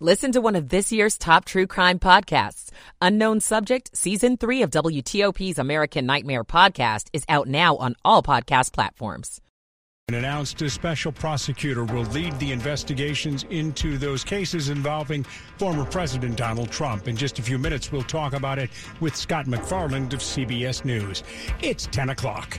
Listen to one of this year's top true crime podcasts. Unknown Subject, Season 3 of WTOP's American Nightmare podcast is out now on all podcast platforms. And announced a special prosecutor will lead the investigations into those cases involving former President Donald Trump. In just a few minutes, we'll talk about it with Scott MacFarlane of CBS News. It's 10 o'clock.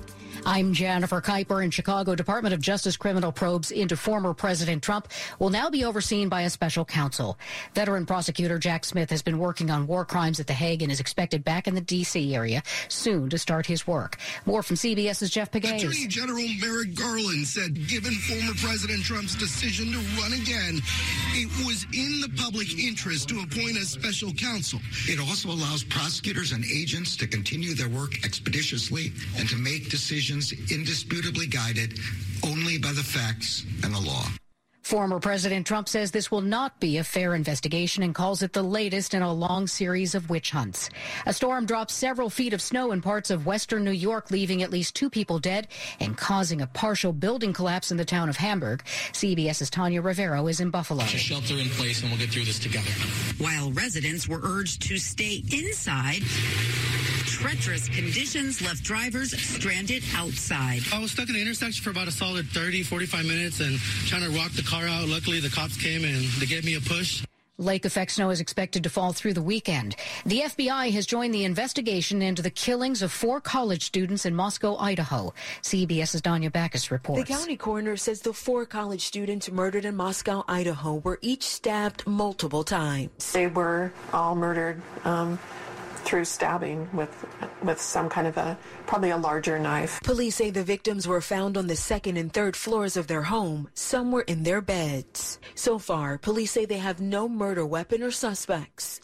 I'm Jennifer Kuiper in Chicago. Department of Justice criminal probes into former President Trump will now be overseen by a special counsel. Veteran prosecutor Jack Smith has been working on war crimes at The Hague and is expected back in the D.C. area soon to start his work. More from CBS's Jeff Pegues. Attorney General Merrick Garland said given former President Trump's decision to run again, it was in the public interest to appoint a special counsel. It also allows prosecutors and agents to continue their work expeditiously and to make decisions indisputably guided only by the facts and the law. Former President Trump says this will not be a fair investigation and calls it the latest in a long series of witch hunts. A storm dropped several feet of snow in parts of western New York, leaving at least two people dead and causing a partial building collapse in the town of Hamburg. CBS's Tanya Rivero is in Buffalo. Just shelter in place and we'll get through this together. While residents were urged to stay inside, treacherous conditions left drivers stranded outside. I was stuck in the intersection for about a solid 30, 45 minutes and trying to rock the car out. Luckily, the cops came and they gave me a push. Lake effect snow is expected to fall through the weekend. The FBI has joined the investigation into the killings of four college students in Moscow, Idaho. CBS's Danya Bacchus reports. The county coroner says the four college students murdered in Moscow, Idaho were each stabbed multiple times. They were all murdered um, through stabbing with with some kind of a probably a larger knife. Police say the victims were found on the second and third floors of their home. Some were in their beds. So far, police say they have no murder weapon or suspects.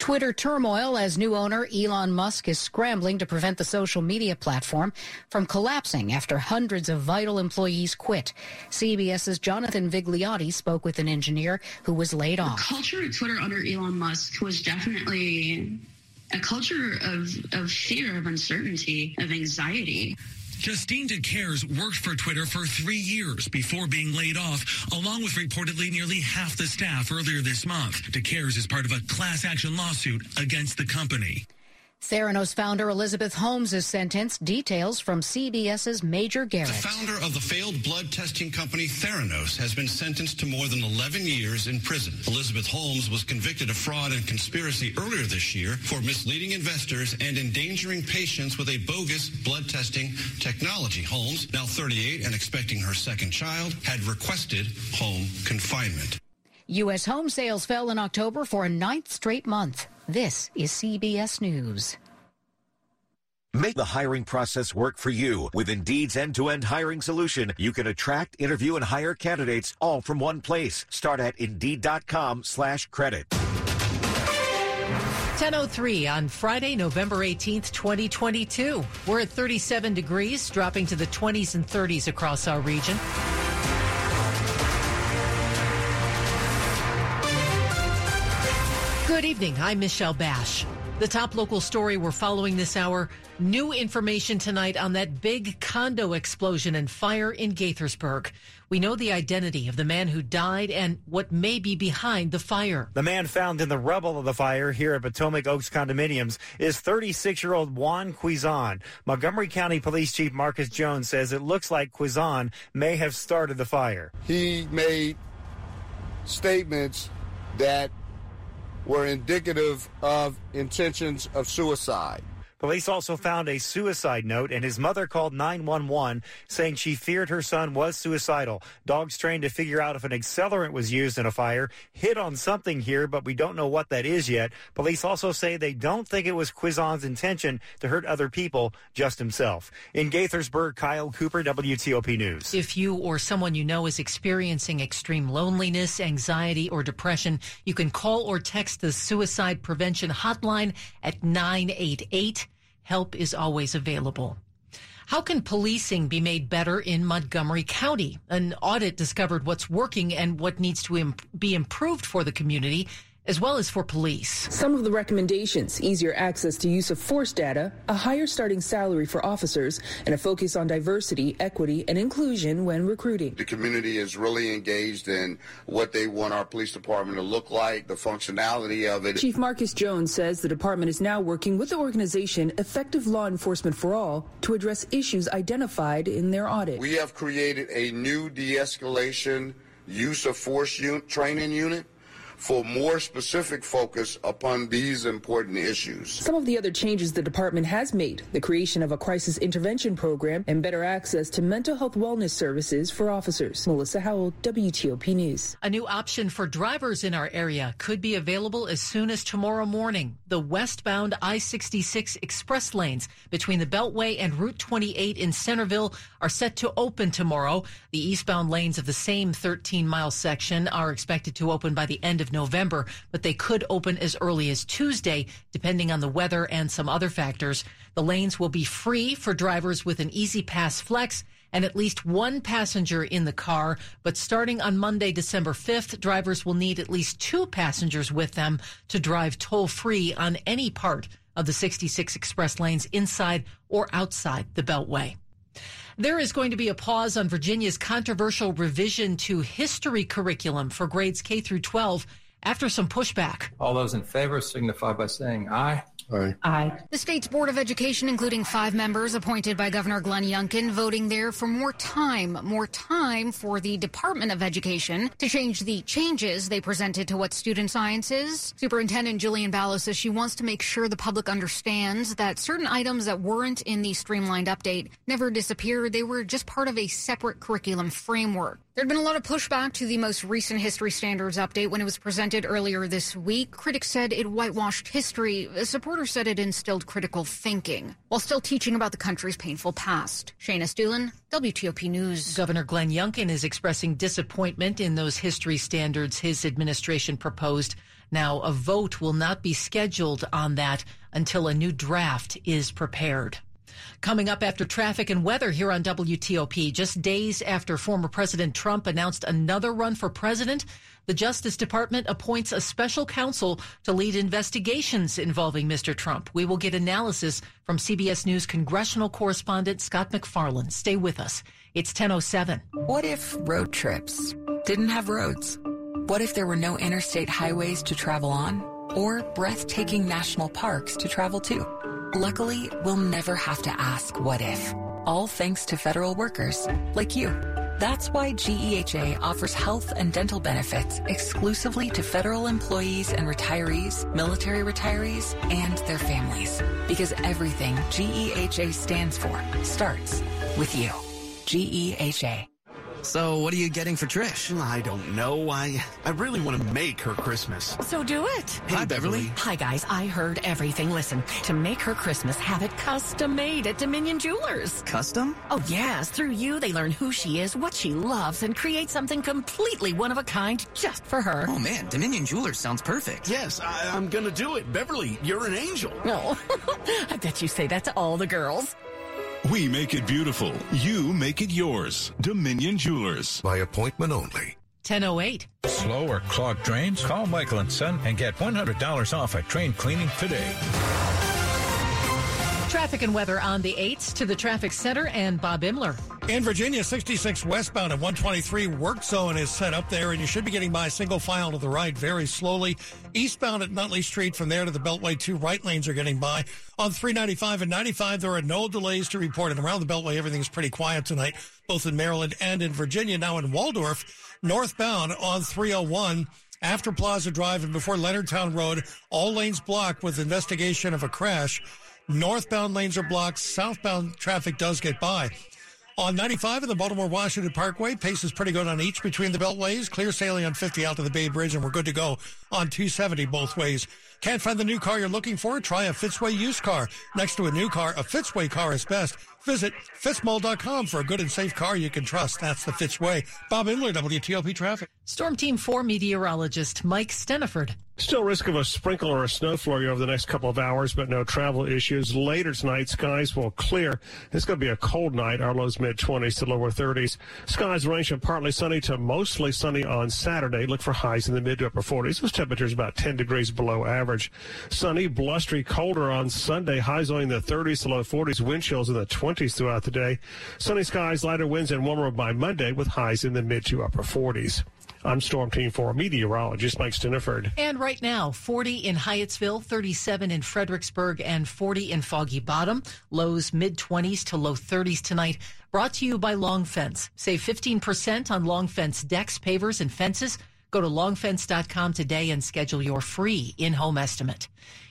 Twitter turmoil as new owner Elon Musk is scrambling to prevent the social media platform from collapsing after hundreds of vital employees quit. CBS's Jonathan Vigliotti spoke with an engineer who was laid off. The culture at Twitter under Elon Musk was definitely a culture of, of fear, of uncertainty, of anxiety. Justine DeCaires worked for Twitter for three years before being laid off, along with reportedly nearly half the staff earlier this month. DeCaires is part of a class action lawsuit against the company. Theranos founder Elizabeth Holmes is sentenced. Details from CBS's Major Garrett. The founder of the failed blood testing company Theranos has been sentenced to more than 11 years in prison. Elizabeth Holmes was convicted of fraud and conspiracy earlier this year for misleading investors and endangering patients with a bogus blood testing technology. Holmes, now 38 and expecting her second child, had requested home confinement. U.S. home sales fell in October for a ninth straight month. This is CBS News. Make the hiring process work for you. With Indeed's end-to-end hiring solution, you can attract, interview, and hire candidates all from one place. Start at Indeed.com slash credit. 1003 on Friday, November 18th, 2022. We're at 37 degrees, dropping to the 20s and 30s across our region. Good evening. I'm Michelle Basch. The top local story we're following this hour new information tonight on that big condo explosion and fire in Gaithersburg. We know the identity of the man who died and what may be behind the fire. The man found in the rubble of the fire here at Potomac Oaks Condominiums is 36 year old Juan Quizon. Montgomery County Police Chief Marcus Jones says it looks like Quizon may have started the fire. He made statements that were indicative of intentions of suicide. Police also found a suicide note, and his mother called 911 saying she feared her son was suicidal. Dogs trained to figure out if an accelerant was used in a fire hit on something here, but we don't know what that is yet. Police also say they don't think it was Quizon's intention to hurt other people, just himself. In Gaithersburg, Kyle Cooper, WTOP News. If you or someone you know is experiencing extreme loneliness, anxiety, or depression, you can call or text the suicide prevention hotline at 988. Help is always available. How can policing be made better in Montgomery County? An audit discovered what's working and what needs to imp- be improved for the community as well as for police. Some of the recommendations easier access to use of force data, a higher starting salary for officers, and a focus on diversity, equity, and inclusion when recruiting. The community is really engaged in what they want our police department to look like, the functionality of it. Chief Marcus Jones says the department is now working with the organization Effective Law Enforcement for All to address issues identified in their audit. We have created a new de escalation use of force un- training unit for more specific focus upon these important issues. Some of the other changes the department has made the creation of a crisis intervention program and better access to mental health wellness services for officers. Melissa Howell, WTOP News. A new option for drivers in our area could be available as soon as tomorrow morning. The westbound I 66 express lanes between the Beltway and Route 28 in Centreville are set to open tomorrow. The eastbound lanes of the same 13 mile section are expected to open by the end of November, but they could open as early as Tuesday, depending on the weather and some other factors. The lanes will be free for drivers with an E-ZPass Flex and at least one passenger in the car. But starting on Monday, December 5th, drivers will need at least two passengers with them to drive toll free on any part of the 66 express lanes inside or outside the Beltway. There is going to be a pause on Virginia's controversial revision to history curriculum for grades K through 12 after some pushback. All those in favor signify by saying aye. Aye. Aye. The state's Board of Education, including five members appointed by Governor Glenn Youngkin, voting there for more time, more time for the Department of Education to change the changes they presented to what student science is. Superintendent Jillian Balow says she wants to make sure the public understands that certain items that weren't in the streamlined update never disappeared. They were just part of a separate curriculum framework. There had been a lot of pushback to the most recent history standards update when it was presented earlier this week. Critics said it whitewashed history. Supporters said it instilled critical thinking while still teaching about the country's painful past. Shayna Stulen, WTOP News. Governor Glenn Youngkin is expressing disappointment in those history standards his administration proposed. Now, a vote will not be scheduled on that until a new draft is prepared. Coming up after traffic and weather here on WTOP, just days after former President Trump announced another run for president, the Justice Department appoints a special counsel to lead investigations involving Mr. Trump. We will get analysis from CBS News congressional correspondent Scott MacFarlane. Stay with us. It's 1007. What if road trips didn't have roads? What if there were no interstate highways to travel on or breathtaking national parks to travel to? Luckily, we'll never have to ask what if, all thanks to federal workers like you. That's why GEHA offers health and dental benefits exclusively to federal employees and retirees, military retirees, and their families. Because everything GEHA stands for starts with you. GEHA. So, what are you getting for Trish? I don't know. I I really want to make her Christmas. So do it. Hey, Hi, Beverly. Hi, guys. I heard everything. Listen, to make her Christmas, have it custom made at Dominion Jewelers. Custom? Oh, yes. Through you, they learn who she is, what she loves, and create something completely one of a kind just for her. Oh, man. Dominion Jewelers sounds perfect. Yes, I, am going to do it. Beverly, you're an angel. No. Oh, I bet you say that to all the girls. We make it beautiful. You make it yours. Dominion Jewelers. By appointment only. 1008. Slow or clogged drains? Call Michael and Son and get $100 off a drain cleaning today. Traffic and weather on the 8s to the traffic center and Bob Imler. In Virginia, 66 westbound at 123 work zone is set up there, and you should be getting by single file to the right very slowly. Eastbound at Nutley Street, from there to the Beltway, two right lanes are getting by. On 395 and 95, there are no delays to report, and around the Beltway, everything's pretty quiet tonight, both in Maryland and in Virginia. Now in Waldorf, northbound on 301 after Plaza Drive and before Leonardtown Road, all lanes blocked with investigation of a crash. Northbound lanes are blocked. Southbound traffic does get by. On 95 and the Baltimore Washington Parkway, pace is pretty good on each between the beltways. Clear sailing on 50 out to the Bay Bridge, and we're good to go on 270 both ways. Can't find the new car you're looking for? Try a Fitzway used car. Next to a new car, a Fitzway car is best. Visit fitzmall.com for a good and safe car you can trust. That's the Fitzway. Bob Imler, WTOP Traffic. Storm Team 4 meteorologist Mike Stinneford. Still risk of a sprinkle or a snow flurry over the next couple of hours, but no travel issues. Later tonight, skies will clear. It's going to be a cold night. Our lows mid 20s to lower 30s. Skies range from partly sunny to mostly sunny on Saturday. Look for highs in the mid to upper 40s. Those temperatures about 10 degrees below average. Sunny, blustery, colder on Sunday. Highs only in the 30s to low 40s. Wind chills in the 20s throughout the day. Sunny skies, lighter winds, and warmer by Monday with highs in the mid to upper 40s. I'm Storm Team 4 meteorologist Mike Stinneford. And right now, 40 in Hyattsville, 37 in Fredericksburg, and 40 in Foggy Bottom. Lows mid 20s to low 30s tonight. Brought to you by Long Fence. Save 15% on Long Fence decks, pavers, and fences. Go to longfence.com today and schedule your free in home estimate.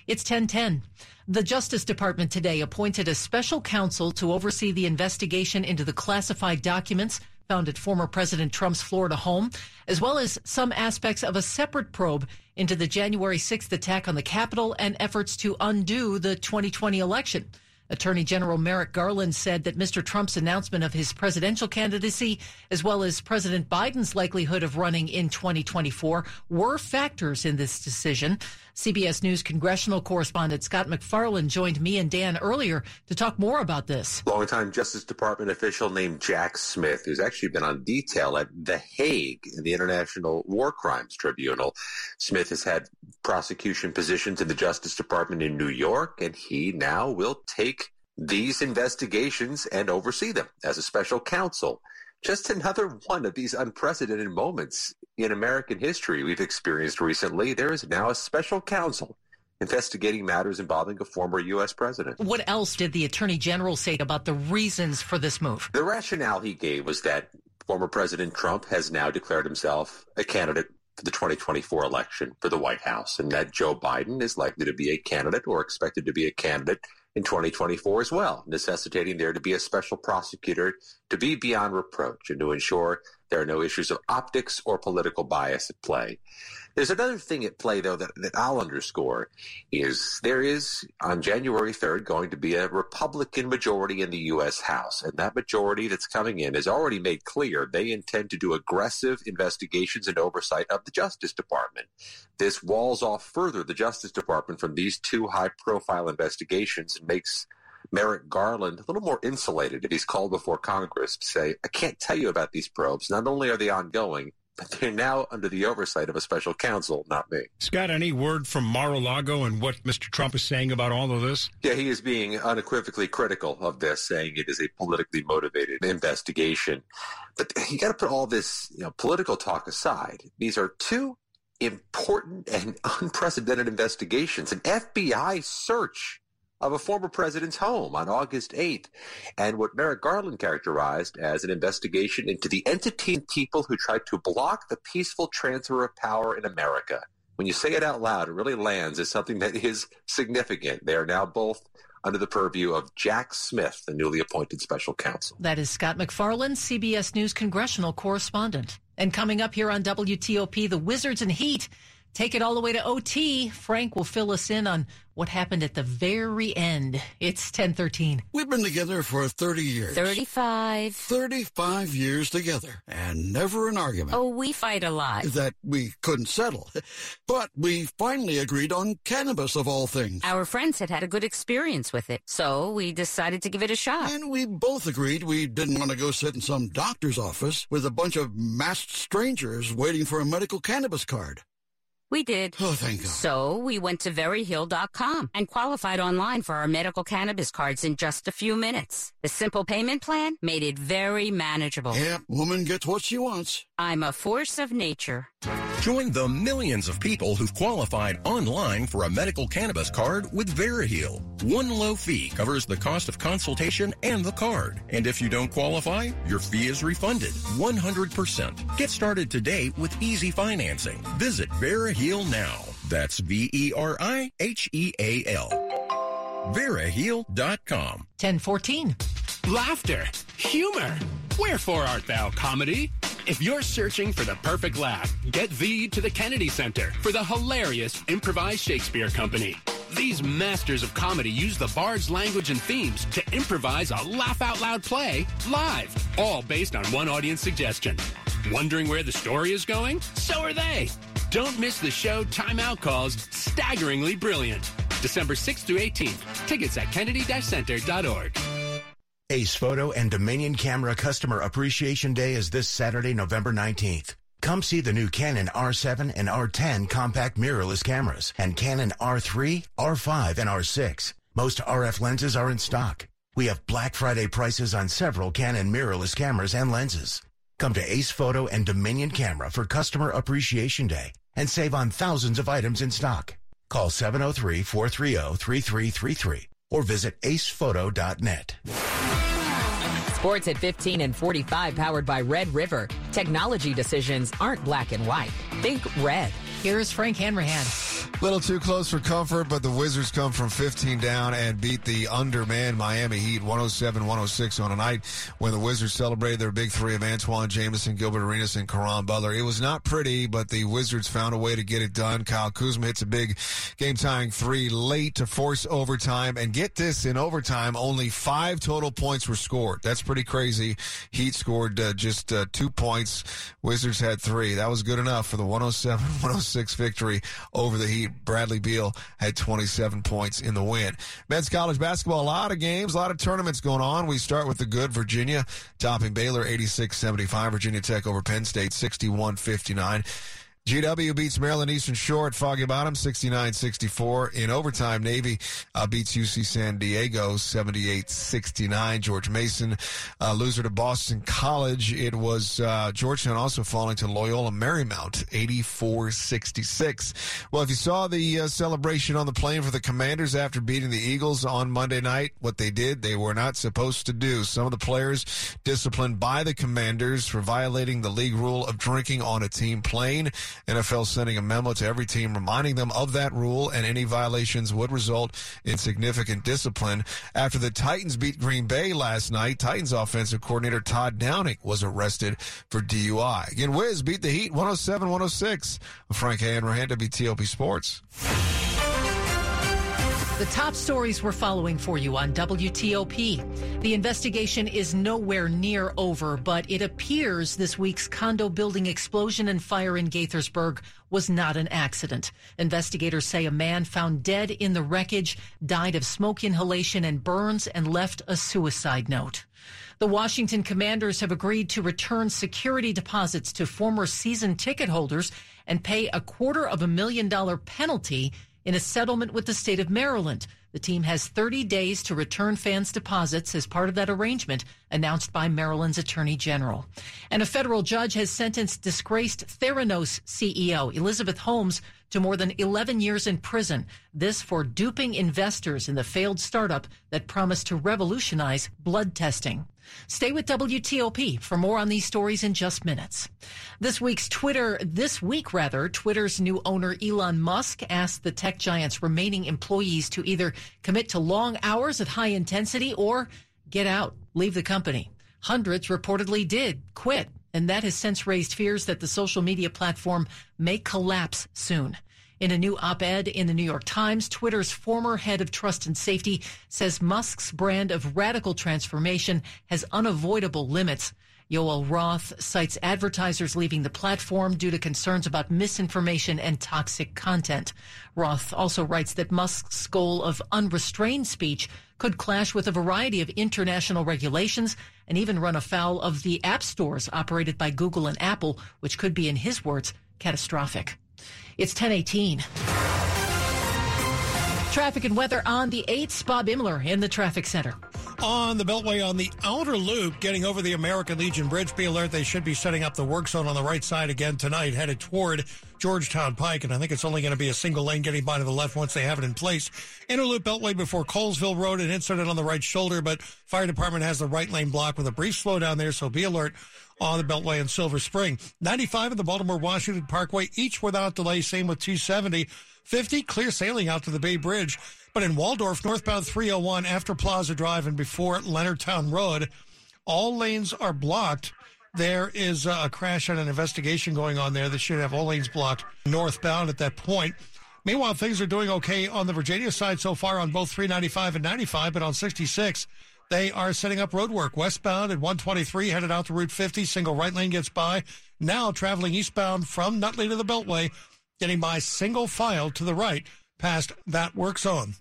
It's 1010. The Justice Department today appointed a special counsel to oversee the investigation into the classified documents found at former President Trump's Florida home, as well as some aspects of a separate probe into the January 6th attack on the Capitol and efforts to undo the 2020 election. Attorney General Merrick Garland said that Mr. Trump's announcement of his presidential candidacy, as well as President Biden's likelihood of running in 2024, were factors in this decision. CBS News congressional correspondent Scott MacFarlane joined me and Dan earlier to talk more about this. Longtime Justice Department official named Jack Smith, who's actually been on detail at The Hague in the International War Crimes Tribunal. Smith has had prosecution positions in the Justice Department in New York, and he now will take these investigations and oversee them as a special counsel just another one of these unprecedented moments in American history we've experienced recently. There is now a special counsel investigating matters involving a former U.S. president. What else did the attorney general say about the reasons for this move? The rationale he gave was that former President Trump has now declared himself a candidate for the 2024 election for the White House, and that Joe Biden is likely to be a candidate or expected to be a candidate in 2024 as well, necessitating there to be a special prosecutor to be beyond reproach and to ensure there are no issues of optics or political bias at play. There's another thing at play, though, that, that I'll underscore is there is on January 3rd going to be a Republican majority in the U.S. House. And that majority that's coming in has already made clear they intend to do aggressive investigations and oversight of the Justice Department. This walls off further the Justice Department from these two high profile investigations and makes Merrick Garland a little more insulated if he's called before Congress to say, I can't tell you about these probes. Not only are they ongoing, but they're now under the oversight of a special counsel, not me. Scott, any word from Mar-a-Lago and what Mr. Trump is saying about all of this? Yeah, he is being unequivocally critical of this, saying it is a politically motivated investigation. But you got to put all this you know, political talk aside. These are two important and unprecedented investigations. An FBI search of a former president's home on August 8th, and what Merrick Garland characterized as an investigation into the entity and people who tried to block the peaceful transfer of power in America. When you say it out loud, it really lands as something that is significant. They are now both under the purview of Jack Smith, the newly appointed special counsel. That is Scott MacFarlane, CBS News congressional correspondent. And coming up here on WTOP, the Wizards and Heat take it all the way to OT. Frank will fill us in on what happened at the very end. It's 1013. We've been together for 30 years. 35. 35 years together and never an argument. Oh, we fight a lot. That we couldn't settle. But we finally agreed on cannabis of all things. Our friends had had a good experience with it, so we decided to give it a shot. And we both agreed we didn't want to go sit in some doctor's office with a bunch of masked strangers waiting for a medical cannabis card. We did. Oh, thank God. So we went to veriheal.com and qualified online for our medical cannabis cards in just a few minutes. The simple payment plan made it very manageable. Yeah, woman gets what she wants. I'm a force of nature. Join the millions of people who've qualified online for a medical cannabis card with Veriheal. One low fee covers the cost of consultation and the card. And if you don't qualify, your fee is refunded 100%. Get started today with easy financing. Visit Veriheal now. That's V E R I H E A L. Veriheal.com. 1014. Laughter, humor. Wherefore art thou, comedy? If you're searching for the perfect laugh, get thee to the Kennedy Center for the hilarious Improvised Shakespeare Company. These masters of comedy use the bard's language and themes to improvise a laugh out loud play live, all based on one audience suggestion. Wondering where the story is going? So are they. Don't miss the show Timeout calls Staggeringly Brilliant. December 6th through 18th. Tickets at kennedy-center.org. Ace Photo and Dominion Camera Customer Appreciation Day is this Saturday, November 19th. Come see the new Canon R7 and R10 compact mirrorless cameras and Canon R3, R5, and R6. Most RF lenses are in stock. We have Black Friday prices on several Canon mirrorless cameras and lenses. Come to Ace Photo and Dominion Camera for Customer Appreciation Day and save on thousands of items in stock. Call 703-430-3333 or visit acephoto.net. Sports at 15 and 45 powered by Red River. Technology decisions aren't black and white. Think red. Here's Frank Hanrahan. Little too close for comfort, but the Wizards come from 15 down and beat the undermanned Miami Heat 107-106 on a night when the Wizards celebrated their big three of Antawn Jamison, Gilbert Arenas, and Caron Butler. It was not pretty, but the Wizards found a way to get it done. Kyle Kuzma hits a big game-tying three late to force overtime. And get this, in overtime, only five total points were scored. That's pretty crazy. Heat scored uh, just uh, two points. Wizards had three. That was good enough for the 107-106 victory over the Heat. Bradley Beal had 27 points in the win. Men's college basketball, a lot of games, a lot of tournaments going on. We start with the good Virginia, topping Baylor 86-75. Virginia Tech over Penn State 61-59. GW beats Maryland Eastern Shore at Foggy Bottom 69-64. In overtime, Navy uh, beats UC San Diego 78-69. George Mason, uh, loser to Boston College. It was uh, Georgetown also falling to Loyola Marymount 84-66. Well, if you saw the uh, celebration on the plane for the Commanders after beating the Eagles on Monday night, what they did, they were not supposed to do. Some of the players disciplined by the Commanders for violating the league rule of drinking on a team plane. NFL sending a memo to every team reminding them of that rule and any violations would result in significant discipline. After the Titans beat Green Bay last night, Titans offensive coordinator Todd Downing was arrested for DUI. Again, Wiz beat the Heat 107-106. Frank Hanrahan, WTOP Sports. The top stories we're following for you on WTOP. The investigation is nowhere near over, but it appears this week's condo building explosion and fire in Gaithersburg was not an accident. Investigators say a man found dead in the wreckage died of smoke inhalation and burns and left a suicide note. The Washington Commanders have agreed to return security deposits to former season ticket holders and pay a quarter of a million dollar penalty in a settlement with the state of Maryland. The team has 30 days to return fans' deposits as part of that arrangement announced by Maryland's Attorney General. And a federal judge has sentenced disgraced Theranos CEO Elizabeth Holmes to more than 11 years in prison. This for duping investors in the failed startup that promised to revolutionize blood testing. Stay with WTOP for more on these stories in just minutes. This week's Twitter, this week rather, Twitter's new owner Elon Musk asked the tech giant's remaining employees to either commit to long hours at high intensity or get out, leave the company. Hundreds reportedly did quit, and that has since raised fears that the social media platform may collapse soon. In a new op-ed in the New York Times, Twitter's former head of trust and safety says Musk's brand of radical transformation has unavoidable limits. Yoel Roth cites advertisers leaving the platform due to concerns about misinformation and toxic content. Roth also writes that Musk's goal of unrestrained speech could clash with a variety of international regulations and even run afoul of the app stores operated by Google and Apple, which could be, in his words, catastrophic. It's 1018. Traffic and weather on the 8th. Bob Imler in the traffic center. On the Beltway on the outer loop, getting over the American Legion Bridge, be alert. They should be setting up the work zone on the right side again tonight, headed toward Georgetown Pike, and I think it's only going to be a single lane getting by to the left once they have it in place. Inner loop beltway before Colesville Road, an incident on the right shoulder, but fire department has the right lane blocked with a brief slowdown there, so be alert on the Beltway in Silver Spring. 95 and the Baltimore Washington Parkway, each without delay. Same with 270. 50, clear sailing out to the Bay Bridge. But in Waldorf, northbound 301 after Plaza Drive and before Leonardtown Road, all lanes are blocked. There is a crash and an investigation going on there that should have all lanes blocked northbound at that point. Meanwhile, things are doing okay on the Virginia side so far on both 395 and 95, but on 66, they are setting up road work westbound at 123, headed out to Route 50. Single right lane gets by. Now traveling eastbound from Nutley to the Beltway, getting by single file to the right past that work zone.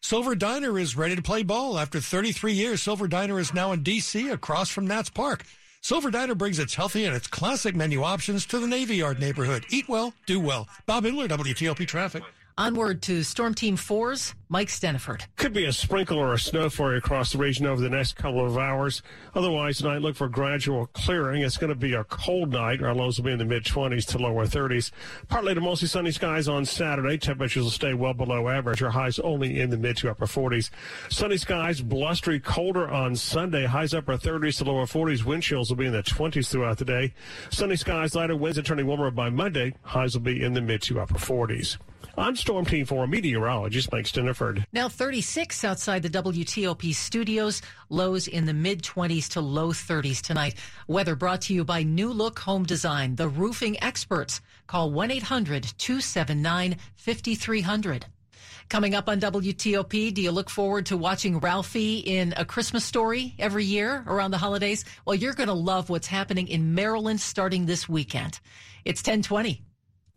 Silver Diner is ready to play ball. After 33 years, Silver Diner is now in D.C. across from Nats Park. Silver Diner brings its healthy and its classic menu options to the Navy Yard neighborhood. Eat well, do well. Bob Imler, WTOP Traffic. Onward to Storm Team 4's Mike Stinneford. Could be a sprinkle or a snow flurry across the region over the next couple of hours. Otherwise, tonight look for gradual clearing. It's going to be a cold night. Our lows will be in the mid 20s to lower 30s. Partly to mostly sunny skies on Saturday. Temperatures will stay well below average. Our highs only in the mid to upper 40s. Sunny skies, blustery, colder on Sunday. Highs upper 30s to lower 40s. Wind chills will be in the 20s throughout the day. Sunny skies, lighter winds, and turning warmer by Monday. Highs will be in the mid to upper 40s. I'm Storm Team 4 meteorologist Mike Stinneford. Now 36 outside the WTOP studios, lows in the mid 20s to low 30s tonight. Weather brought to you by New Look Home Design, the roofing experts. Call 1 800 279 5300. Coming up on WTOP, do you look forward to watching Ralphie in A Christmas Story every year around the holidays? Well, you're going to love what's happening in Maryland starting this weekend. It's 1020.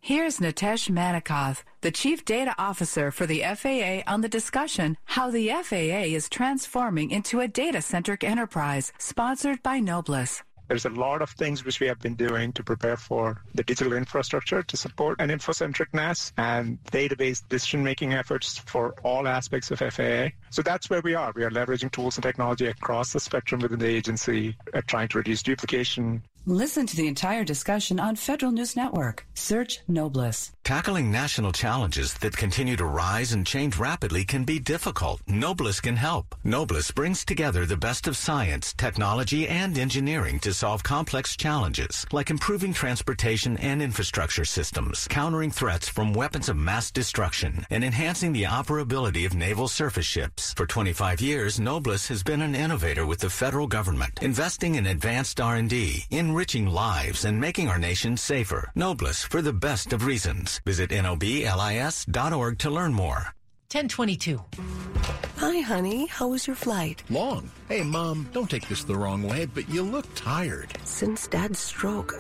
Here's Natesh Manikoth, the Chief Data Officer for the FAA, on the discussion how the FAA is transforming into a data centric enterprise, sponsored by Noblis. There's a lot of things which we have been doing to prepare for the digital infrastructure to support an infocentricness and database decision making efforts for all aspects of FAA. So that's where we are. We are leveraging tools and technology across the spectrum within the agency, uh, trying to reduce duplication, Listen to the entire discussion on Federal News Network. Search Noblis. Tackling national challenges that continue to rise and change rapidly can be difficult. Noblis can help. Noblis brings together the best of science, technology, and engineering to solve complex challenges, like improving transportation and infrastructure systems, countering threats from weapons of mass destruction, and enhancing the operability of naval surface ships. For 25 years, Noblis has been an innovator with the federal government, investing in advanced R&D, enriching lives and making our nation safer. Noblis for the best of reasons. Visit noblis.org to learn more. 1022. Hi, honey. How was your flight? Long. Hey, Mom, don't take this the wrong way, but you look tired. Since Dad's stroke,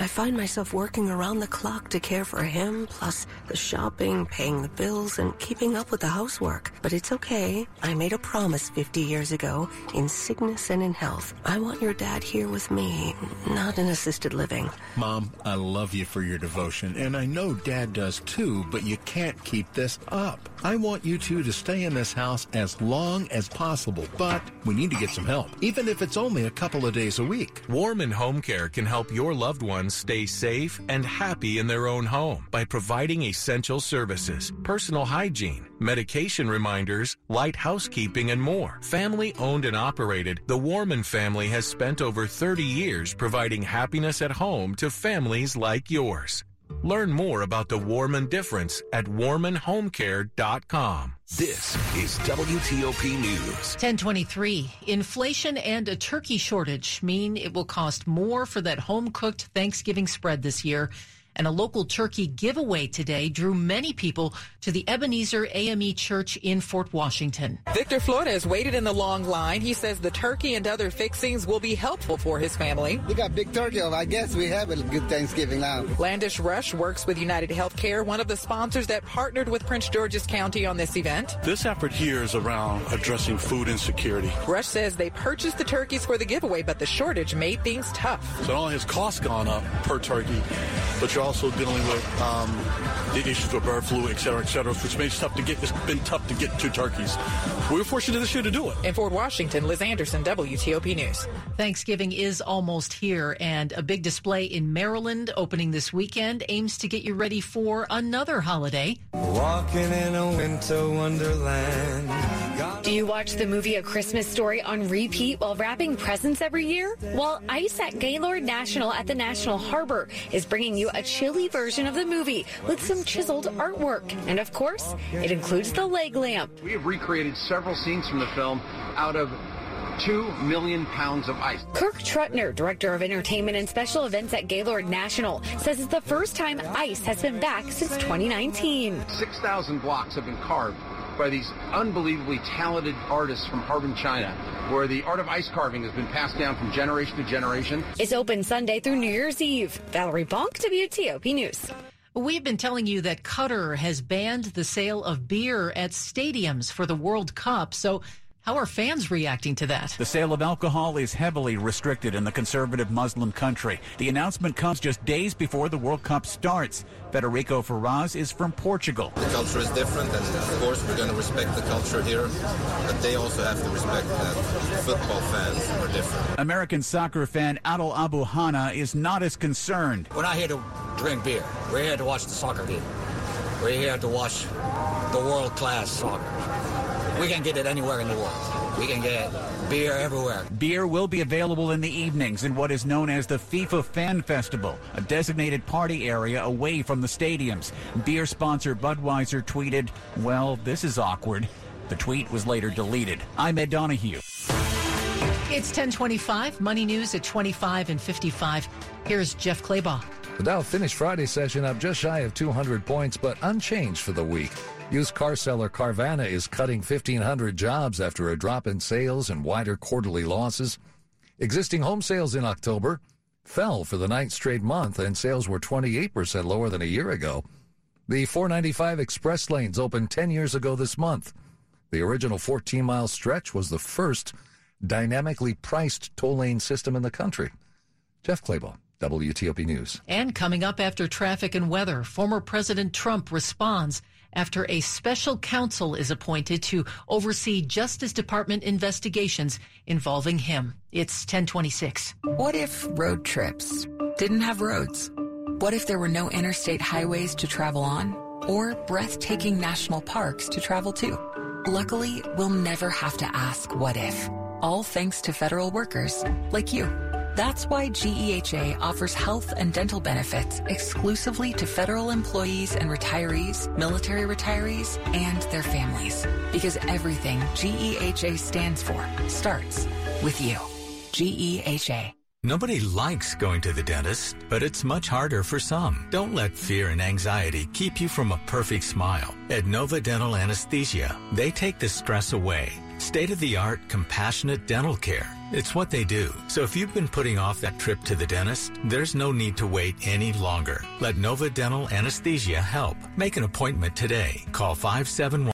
I find myself working around the clock to care for him, plus the shopping, paying the bills, and keeping up with the housework. But it's okay. I made a promise 50 years ago, in sickness and in health. I want your dad here with me, not in assisted living. Mom, I love you for your devotion, and I know Dad does too, but you can't keep this up. I want you two to stay in this house as long as possible, but we need to get some help, even if it's only a couple of days a week. Warman Home Care can help your loved ones stay safe and happy in their own home by providing essential services, personal hygiene, medication reminders, light housekeeping, and more. Family owned and operated, the Warman family has spent over 30 years providing happiness at home to families like yours. Learn more about the Warman difference at warmanhomecare.com. This is WTOP News. 1023. Inflation and a turkey shortage mean it will cost more for that home cooked Thanksgiving spread this year and a local turkey giveaway today drew many people to the Ebenezer AME Church in Fort Washington. Victor Flores waited in the long line. He says the turkey and other fixings will be helpful for his family. We got big turkey. Oh, I guess we have a good Thanksgiving now. Landish Rush works with United Healthcare, one of the sponsors that partnered with Prince George's County on this event. This effort here is around addressing food insecurity. Rush says they purchased the turkeys for the giveaway, but the shortage made things tough. So not only has cost gone up per turkey, but you also dealing with um, the issues with bird flu, et cetera, et cetera, which makes it tough to get. It's been tough to get two turkeys. We were fortunate this year to do it. In Fort Washington, Liz Anderson, WTOP News. Thanksgiving is almost here, and a big display in Maryland opening this weekend aims to get you ready for another holiday. Walking in a winter wonderland. Do you watch the movie A Christmas Story on repeat while wrapping presents every year? Well, Ice at Gaylord National at the National Harbor is bringing you a chilly version of the movie with some chiseled artwork. And of course, it includes the leg lamp. We have recreated several scenes from the film out of two million pounds of ice. Kirk Trutner, Director of Entertainment and Special Events at Gaylord National, says it's the first time ice has been back since 2019. 6,000 blocks have been carved by these unbelievably talented artists from Harbin, China, where the art of ice carving has been passed down from generation to generation. It's open Sunday through New Year's Eve. Valerie Bonk, WTOP News. We've been telling you that Qatar has banned the sale of beer at stadiums for the World Cup. So how are fans reacting to that? The sale of alcohol is heavily restricted in the conservative Muslim country. The announcement comes just days before the World Cup starts. Federico Ferraz is from Portugal. The culture is different, and of course, we're going to respect the culture here, but they also have to respect that football fans are different. American soccer fan Adel Abu Hana is not as concerned. We're not here to drink beer. We're here to watch the soccer game. We're here to watch the world class soccer. We can get it anywhere in the world. We can get beer everywhere. Beer will be available in the evenings in what is known as the FIFA Fan Festival, a designated party area away from the stadiums. Beer sponsor Budweiser tweeted, Well, this is awkward. The tweet was later deleted. I'm Ed Donahue. It's 1025, Money News at 25 and 55. Here's Jeff Clabaugh. The Dow finished Friday session up just shy of 200 points, but unchanged for the week. Used car seller Carvana is cutting 1,500 jobs after a drop in sales and wider quarterly losses. Existing home sales in October fell for the ninth straight month, and sales were 28% lower than a year ago. The 495 express lanes opened 10 years ago this month. The original 14 mile stretch was the first dynamically priced toll lane system in the country. Jeff Clabaugh. WTOP News. And coming up after traffic and weather, former President Trump responds after a special counsel is appointed to oversee Justice Department investigations involving him. It's 1026. What if road trips didn't have roads? What if there were no interstate highways to travel on or breathtaking national parks to travel to? Luckily, we'll never have to ask what if, all thanks to federal workers like you. That's why GEHA offers health and dental benefits exclusively to federal employees and retirees, military retirees, and their families. Because everything GEHA stands for starts with you. GEHA. Nobody likes going to the dentist, but it's much harder for some. Don't let fear and anxiety keep you from a perfect smile. At Nova Dental Anesthesia, they take the stress away. State of the art, compassionate dental care. It's what they do. So if you've been putting off that trip to the dentist, there's no need to wait any longer. Let Nova Dental Anesthesia help. Make an appointment today. Call 571